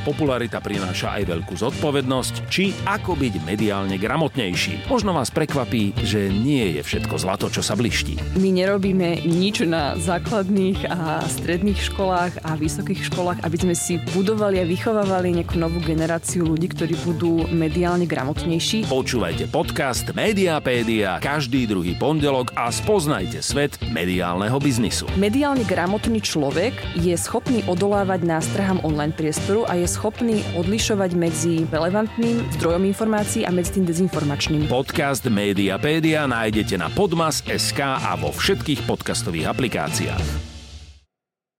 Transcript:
popularita prináša aj veľkú zodpovednosť, či ako byť mediálne gramotnejší. Možno vás prekvapí, že nie je všetko zlato, čo sa bliští. My nerobíme nič na základných a stredných školách a vysokých školách, aby sme si budovali a vychovávali nejakú novú generáciu ľudí, ktorí budú mediálne gramotnejší. Počúvajte podcast Mediapédia každý druhý pondelok a spoznajte svet mediálneho biznisu. Mediálne gramotný človek je schopný odolávať nástrahám online priestoru a je schopný odlišovať medzi relevantným zdrojom informácií a medzi tým dezinformačným. Podcast Mediapédia nájdete na podmas.sk a vo všetkých podcastových aplikáciách.